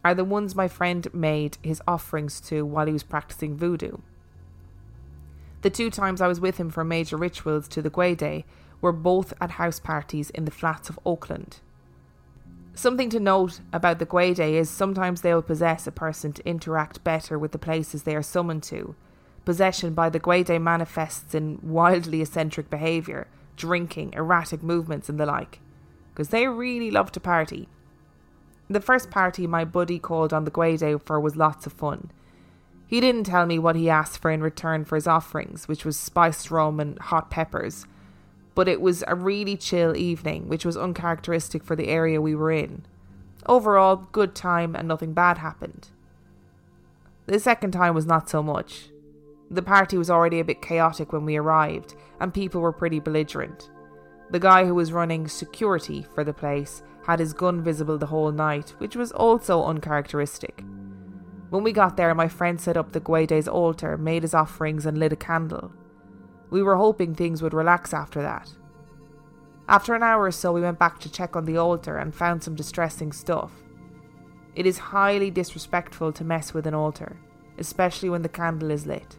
are the ones my friend made his offerings to while he was practicing voodoo. The two times I was with him for major rituals to the Gwede were both at house parties in the flats of Oakland. Something to note about the Gwede is sometimes they will possess a person to interact better with the places they are summoned to. Possession by the Gwede manifests in wildly eccentric behaviour, drinking, erratic movements, and the like, because they really love to party. The first party my buddy called on the Gwede for was lots of fun. He didn't tell me what he asked for in return for his offerings, which was spiced rum and hot peppers, but it was a really chill evening, which was uncharacteristic for the area we were in. Overall, good time and nothing bad happened. The second time was not so much. The party was already a bit chaotic when we arrived, and people were pretty belligerent. The guy who was running security for the place had his gun visible the whole night, which was also uncharacteristic. When we got there, my friend set up the Gwede's altar, made his offerings, and lit a candle. We were hoping things would relax after that. After an hour or so, we went back to check on the altar and found some distressing stuff. It is highly disrespectful to mess with an altar, especially when the candle is lit.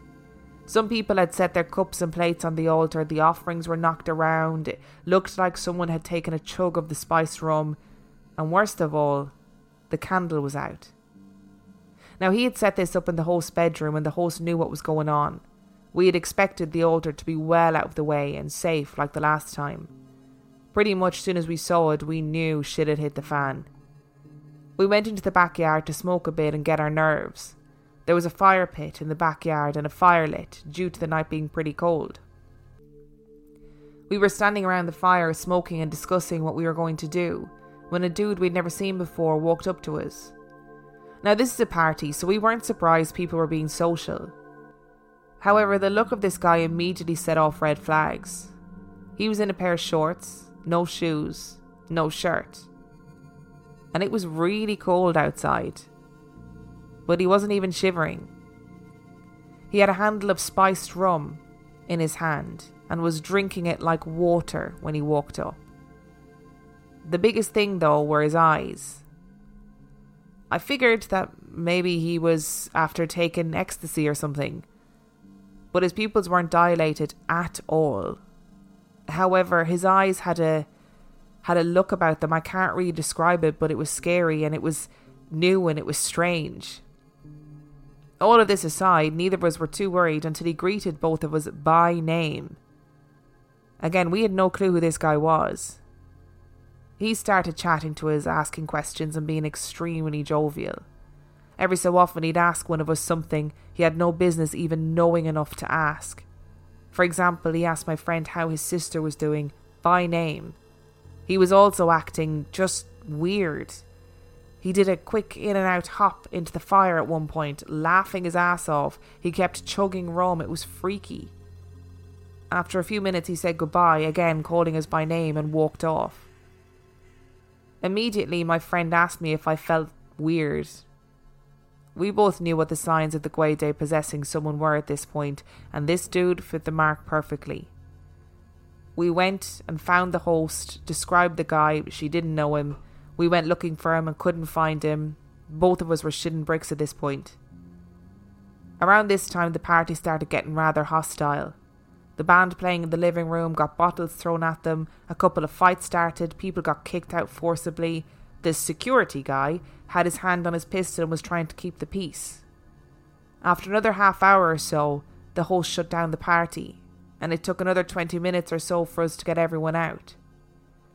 Some people had set their cups and plates on the altar, the offerings were knocked around, it looked like someone had taken a chug of the spiced rum, and worst of all, the candle was out. Now, he had set this up in the host bedroom, and the host knew what was going on. We had expected the altar to be well out of the way and safe like the last time. Pretty much soon as we saw it, we knew shit had hit the fan. We went into the backyard to smoke a bit and get our nerves. There was a fire pit in the backyard and a fire lit, due to the night being pretty cold. We were standing around the fire smoking and discussing what we were going to do when a dude we'd never seen before walked up to us. Now, this is a party, so we weren't surprised people were being social. However, the look of this guy immediately set off red flags. He was in a pair of shorts, no shoes, no shirt. And it was really cold outside but he wasn't even shivering. He had a handle of spiced rum in his hand and was drinking it like water when he walked up. The biggest thing, though, were his eyes. I figured that maybe he was after taking ecstasy or something. but his pupils weren't dilated at all. However, his eyes had a had a look about them. I can't really describe it, but it was scary and it was new and it was strange. All of this aside, neither of us were too worried until he greeted both of us by name. Again, we had no clue who this guy was. He started chatting to us, asking questions, and being extremely jovial. Every so often, he'd ask one of us something he had no business even knowing enough to ask. For example, he asked my friend how his sister was doing by name. He was also acting just weird. He did a quick in and out hop into the fire at one point, laughing his ass off. He kept chugging rum, it was freaky. After a few minutes, he said goodbye, again calling us by name, and walked off. Immediately, my friend asked me if I felt weird. We both knew what the signs of the Gwaide possessing someone were at this point, and this dude fit the mark perfectly. We went and found the host, described the guy, she didn't know him. We went looking for him and couldn't find him. Both of us were shitting bricks at this point. Around this time, the party started getting rather hostile. The band playing in the living room got bottles thrown at them, a couple of fights started, people got kicked out forcibly. The security guy had his hand on his pistol and was trying to keep the peace. After another half hour or so, the host shut down the party, and it took another 20 minutes or so for us to get everyone out.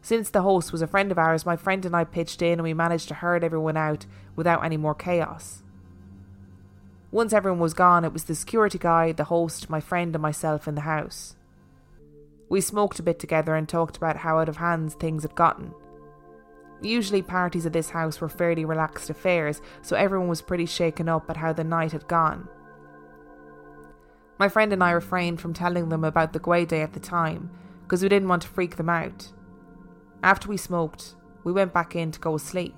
Since the host was a friend of ours, my friend and I pitched in and we managed to herd everyone out without any more chaos. Once everyone was gone, it was the security guy, the host, my friend, and myself in the house. We smoked a bit together and talked about how out of hands things had gotten. Usually, parties at this house were fairly relaxed affairs, so everyone was pretty shaken up at how the night had gone. My friend and I refrained from telling them about the Gwaide at the time, because we didn't want to freak them out. After we smoked, we went back in to go sleep.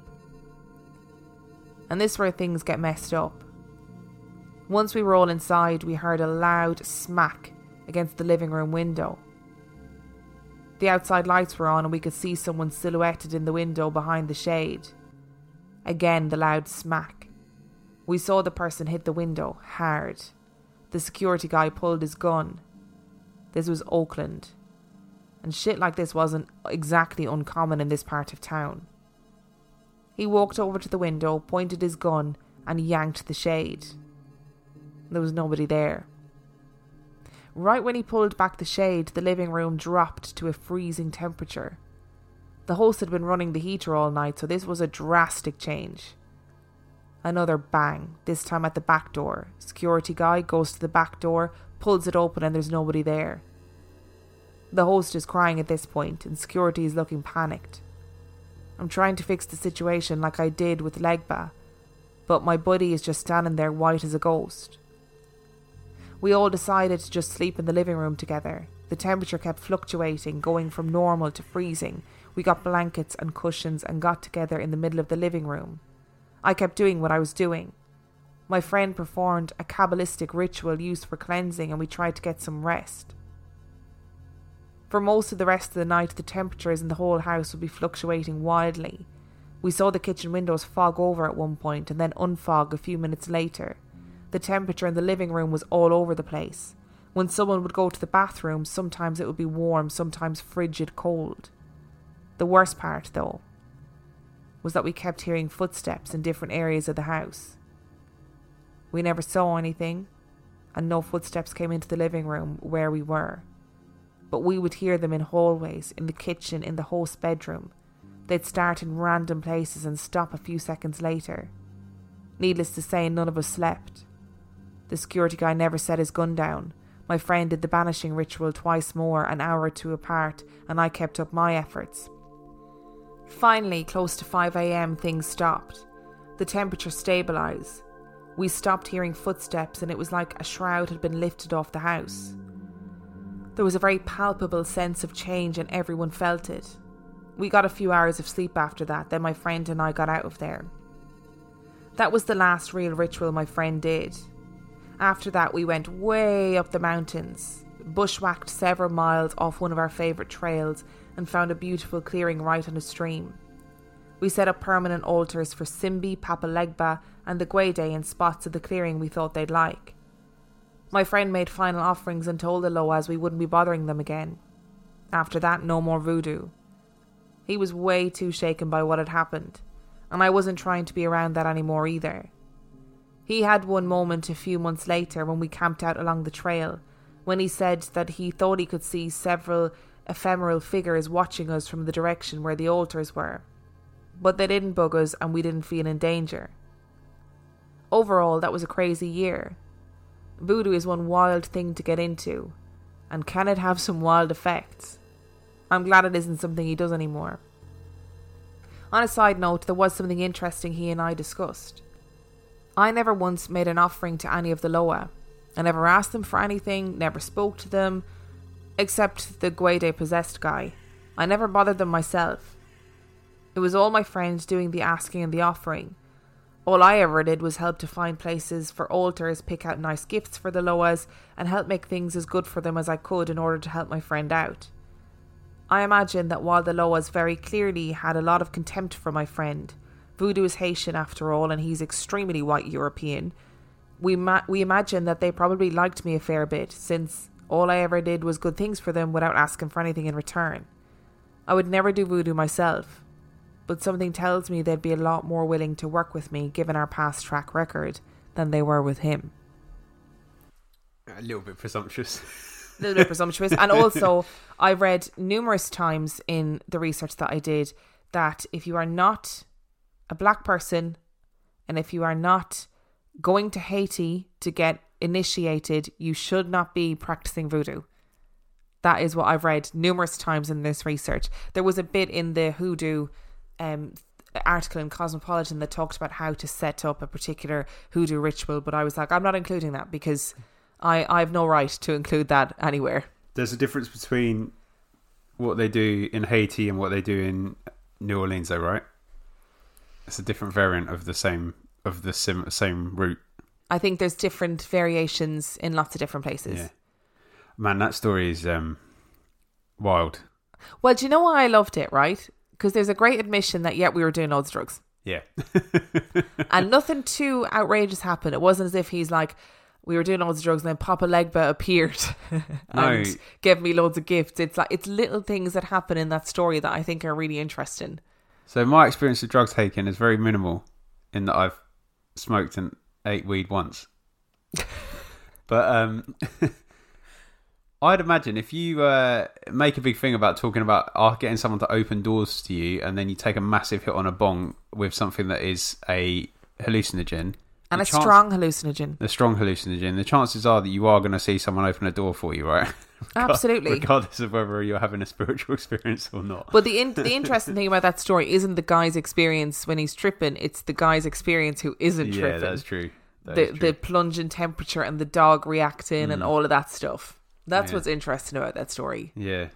And this is where things get messed up. Once we were all inside, we heard a loud smack against the living room window. The outside lights were on, and we could see someone silhouetted in the window behind the shade. Again, the loud smack. We saw the person hit the window hard. The security guy pulled his gun. This was Oakland. And shit like this wasn't exactly uncommon in this part of town. He walked over to the window, pointed his gun, and yanked the shade. There was nobody there. Right when he pulled back the shade, the living room dropped to a freezing temperature. The host had been running the heater all night, so this was a drastic change. Another bang, this time at the back door. Security guy goes to the back door, pulls it open, and there's nobody there. The host is crying at this point, and security is looking panicked. I'm trying to fix the situation like I did with Legba, but my buddy is just standing there white as a ghost. We all decided to just sleep in the living room together. The temperature kept fluctuating, going from normal to freezing. We got blankets and cushions and got together in the middle of the living room. I kept doing what I was doing. My friend performed a Kabbalistic ritual used for cleansing, and we tried to get some rest. For most of the rest of the night, the temperatures in the whole house would be fluctuating wildly. We saw the kitchen windows fog over at one point and then unfog a few minutes later. The temperature in the living room was all over the place. When someone would go to the bathroom, sometimes it would be warm, sometimes frigid cold. The worst part, though, was that we kept hearing footsteps in different areas of the house. We never saw anything, and no footsteps came into the living room where we were. But we would hear them in hallways, in the kitchen, in the host's bedroom. They'd start in random places and stop a few seconds later. Needless to say, none of us slept. The security guy never set his gun down. My friend did the banishing ritual twice more, an hour or two apart, and I kept up my efforts. Finally, close to 5am, things stopped. The temperature stabilised. We stopped hearing footsteps, and it was like a shroud had been lifted off the house. There was a very palpable sense of change, and everyone felt it. We got a few hours of sleep after that, then my friend and I got out of there. That was the last real ritual my friend did. After that, we went way up the mountains, bushwhacked several miles off one of our favourite trails, and found a beautiful clearing right on a stream. We set up permanent altars for Simbi, Papa Legba, and the Gwaide in spots of the clearing we thought they'd like. My friend made final offerings and told the Loas we wouldn't be bothering them again. After that, no more voodoo. He was way too shaken by what had happened, and I wasn't trying to be around that anymore either. He had one moment a few months later when we camped out along the trail, when he said that he thought he could see several ephemeral figures watching us from the direction where the altars were. But they didn't bug us and we didn't feel in danger. Overall, that was a crazy year. Voodoo is one wild thing to get into, and can it have some wild effects? I'm glad it isn't something he does anymore. On a side note, there was something interesting he and I discussed. I never once made an offering to any of the Loa. I never asked them for anything, never spoke to them, except the Guede possessed guy. I never bothered them myself. It was all my friends doing the asking and the offering. All I ever did was help to find places for altars, pick out nice gifts for the Loas, and help make things as good for them as I could in order to help my friend out. I imagine that while the Loas very clearly had a lot of contempt for my friend, Voodoo is Haitian after all, and he's extremely white European. We ma- we imagine that they probably liked me a fair bit, since all I ever did was good things for them without asking for anything in return. I would never do voodoo myself, but something tells me they'd be a lot more willing to work with me given our past track record than they were with him. A little bit presumptuous. A little bit presumptuous. And (laughs) also, I've read numerous times in the research that I did that if you are not a black person and if you are not going to Haiti to get initiated, you should not be practicing voodoo. That is what I've read numerous times in this research. There was a bit in the hoodoo um, article in Cosmopolitan that talked about how to set up a particular hoodoo ritual, but I was like, I'm not including that because I, I have no right to include that anywhere. There's a difference between what they do in Haiti and what they do in New Orleans, though, right? It's a different variant of the same of the sim, same route. I think there's different variations in lots of different places. Yeah, man, that story is um, wild. Well, do you know why I loved it, right? Because there's a great admission that, yeah, we were doing loads of drugs. Yeah, (laughs) and nothing too outrageous happened. It wasn't as if he's like, we were doing loads of drugs and then Papa Legba appeared (laughs) and No. gave me loads of gifts. It's like, it's little things that happen in that story that I think are really interesting. So my experience of drug taking is very minimal in that I've smoked and ate weed once. (laughs) but um I'd imagine if you uh, make a big thing about talking about uh, getting someone to open doors to you and then you take a massive hit on a bong with something that is a hallucinogen And a chance- strong hallucinogen. a strong hallucinogen, the chances are that you are going to see someone open a door for you, right? (laughs) Absolutely. Regardless of whether you're having a spiritual (laughs) experience or not. But the in- the interesting thing about that story isn't the guy's experience when he's tripping; it's the guy's experience who isn't tripping. yeah, tripping. that's true. That the the plunge in temperature and the dog reacting and Mm. all of that stuff. That's Yeah. what's interesting about that story. Yeah,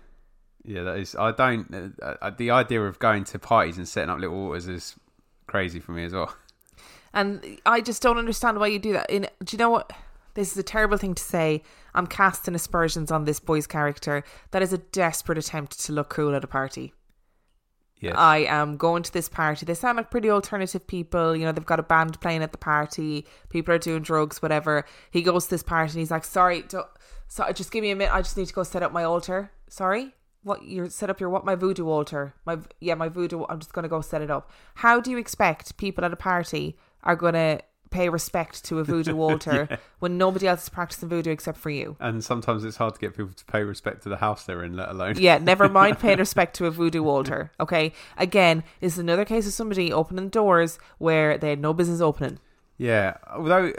yeah, that is. I don't. Uh, uh, the idea of going to parties and setting up little waters is crazy for me as well. And I just don't understand why you do that. In do you know what? This is a terrible thing to say. I'm casting aspersions on this boy's character. That is a desperate attempt to look cool at a party. Yes. I am going to this party. They sound like pretty alternative people. You know, they've got a band playing at the party. People are doing drugs, whatever. He goes to this party and he's like, "Sorry, don't, so just give me a minute. I just need to go set up my altar." Sorry, what? You set up your what? My voodoo altar. My yeah, my voodoo. I'm just gonna go set it up. How do you expect people at a party are gonna pay respect to a voodoo (laughs) altar when nobody else is practicing voodoo except for you? and sometimes it's hard to get people to pay respect to the house they're in, let alone. Yeah, never (laughs) mind paying respect to a voodoo altar. Okay. Again, this is another case of somebody opening doors where they had no business opening. Yeah, although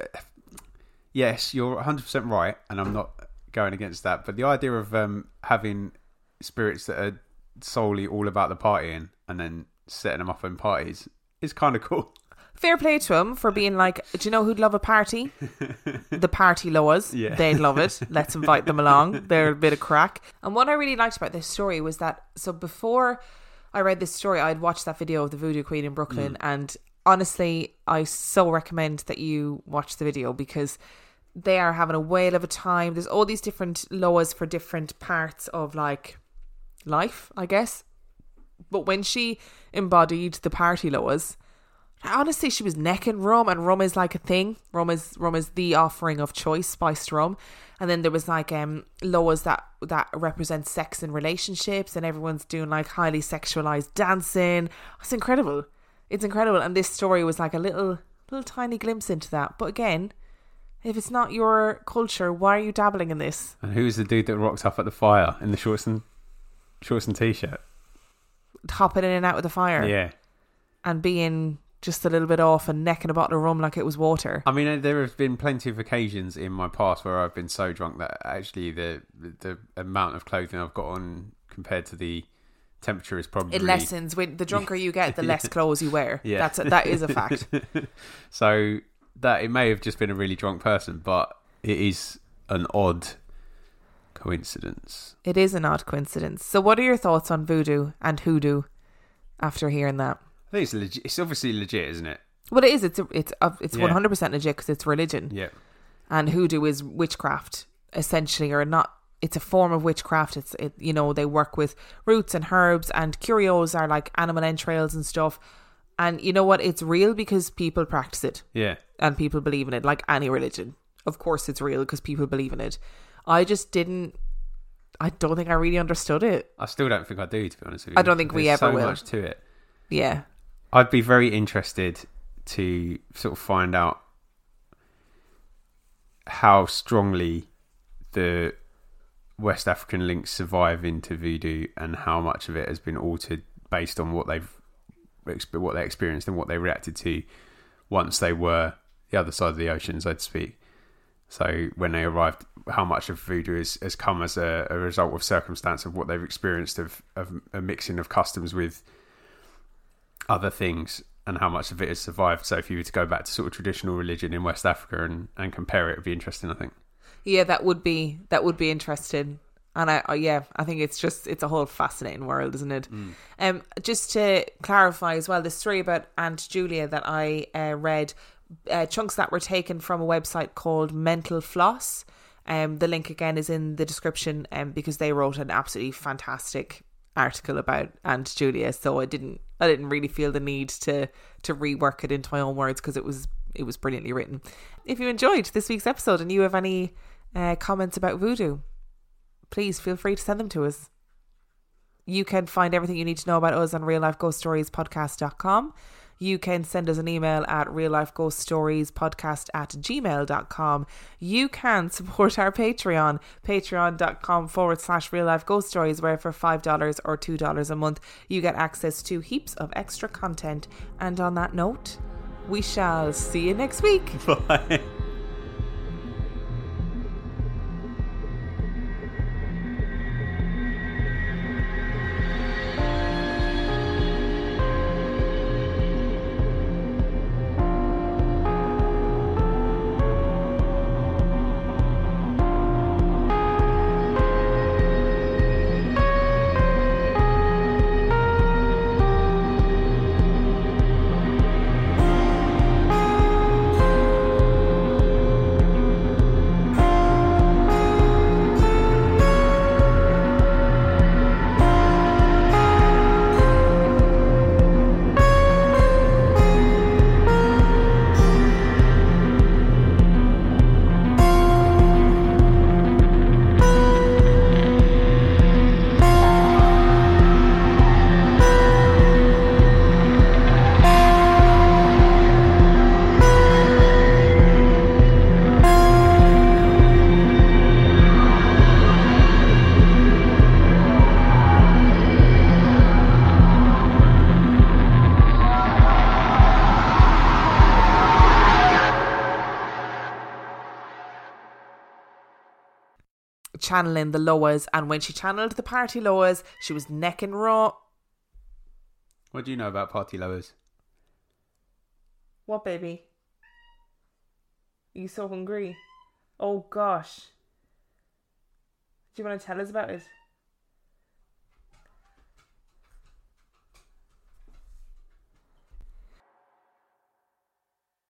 yes, you're 100 percent right, and I'm not going against that. But the idea of um, having spirits that are solely all about the partying and then setting them up in parties is kind of (laughs) cool. Fair play to him for being like, do you know who'd love a party? (laughs) the party Loas. Yeah. They'd love it. (laughs) Let's invite them along. They're a bit of crack. And what I really liked about this story was that, so before I read this story, I'd watched that video of the Voodoo Queen in Brooklyn. And honestly, I so recommend that you watch the video because they are having a whale of a time. There's all these different Loas for different parts of like life, I guess. But when she embodied the party Loas, Honestly, she was necking rum, and rum is like a thing. Rum is rum is the offering of choice, spiced rum. And then there was like um loas that that represent sex and relationships, and everyone's doing like highly sexualized dancing. It's incredible. It's incredible, and this story was like a little little tiny glimpse into that. But again, if it's not your culture, why are you dabbling in this? And who's the dude that rocks up at the fire in the shorts and shorts and t-shirt? Hopping in and out with the fire Yeah. and being just a little bit off and necking a bottle of rum like it was water. I mean, uh, there have been plenty of occasions in my past where I've been so drunk that actually the the amount of clothing I've got on compared to the temperature is probably It lessens when the drunker you get, the less (laughs) clothes you wear. Yeah. That's a, that is a fact. (laughs) So that it may have just been a really drunk person, but it is an odd coincidence. It is an odd coincidence. So, what are your thoughts on voodoo and hoodoo after hearing that? I think it's legit. It's obviously legit, isn't it? Well, it is. It's it's one hundred percent legit because it's religion, Yeah. and hoodoo is witchcraft essentially, or not. It's a form of witchcraft. It's it, you know they work with roots and herbs, and curios are like animal entrails and stuff. And you know what? It's real because people practice it Yeah. and people believe in it, like any religion. Of course, it's real because people believe in it. I just didn't. I don't think I really understood it. I still don't think I do, to be honest with you. I don't think we There's ever so will. much to it. Yeah, I'd be very interested to sort of find out how strongly the West African links survive into voodoo and how much of it has been altered based on what they've what they experienced and what they reacted to once they were the other side of the ocean, so to speak. So when they arrived, how much of voodoo has, has come as a, a result of circumstance of what they've experienced of, of a mixing of customs with other things and how much of it has survived. So if you were to go back to sort of traditional religion in West Africa and, and compare it, it'd be interesting, I think. yeah, that would be that would be interesting. And I, I yeah, I think it's just it's a whole fascinating world, isn't it? Um, just to clarify as well, the story about Aunt Julia that I uh, read, uh, chunks that were taken from a website called Mental Floss. Um, the link again is in the description, um, because they wrote an absolutely fantastic article about Aunt Julia. So I didn't, I didn't really feel the need to to rework it into my own words because it was it was brilliantly written. If you enjoyed this week's episode and you have any uh, comments about voodoo, please feel free to send them to us. You can find everything you need to know about us on reallifeghoststoriespodcast.com. You can send us an email at reallifeghoststoriespodcast at gmail.com. You can support our Patreon, patreon.com forward slash real life ghost stories, where for $5 or $2 a month, you get access to heaps of extra content. And on that note, we shall see you next week. (laughs) Bye. Channeling the Loas, and when she channeled the party Loas, she was neck and raw. What do you know about party Loas? What, baby? Are you so hungry? Oh gosh. Do you want to tell us about it?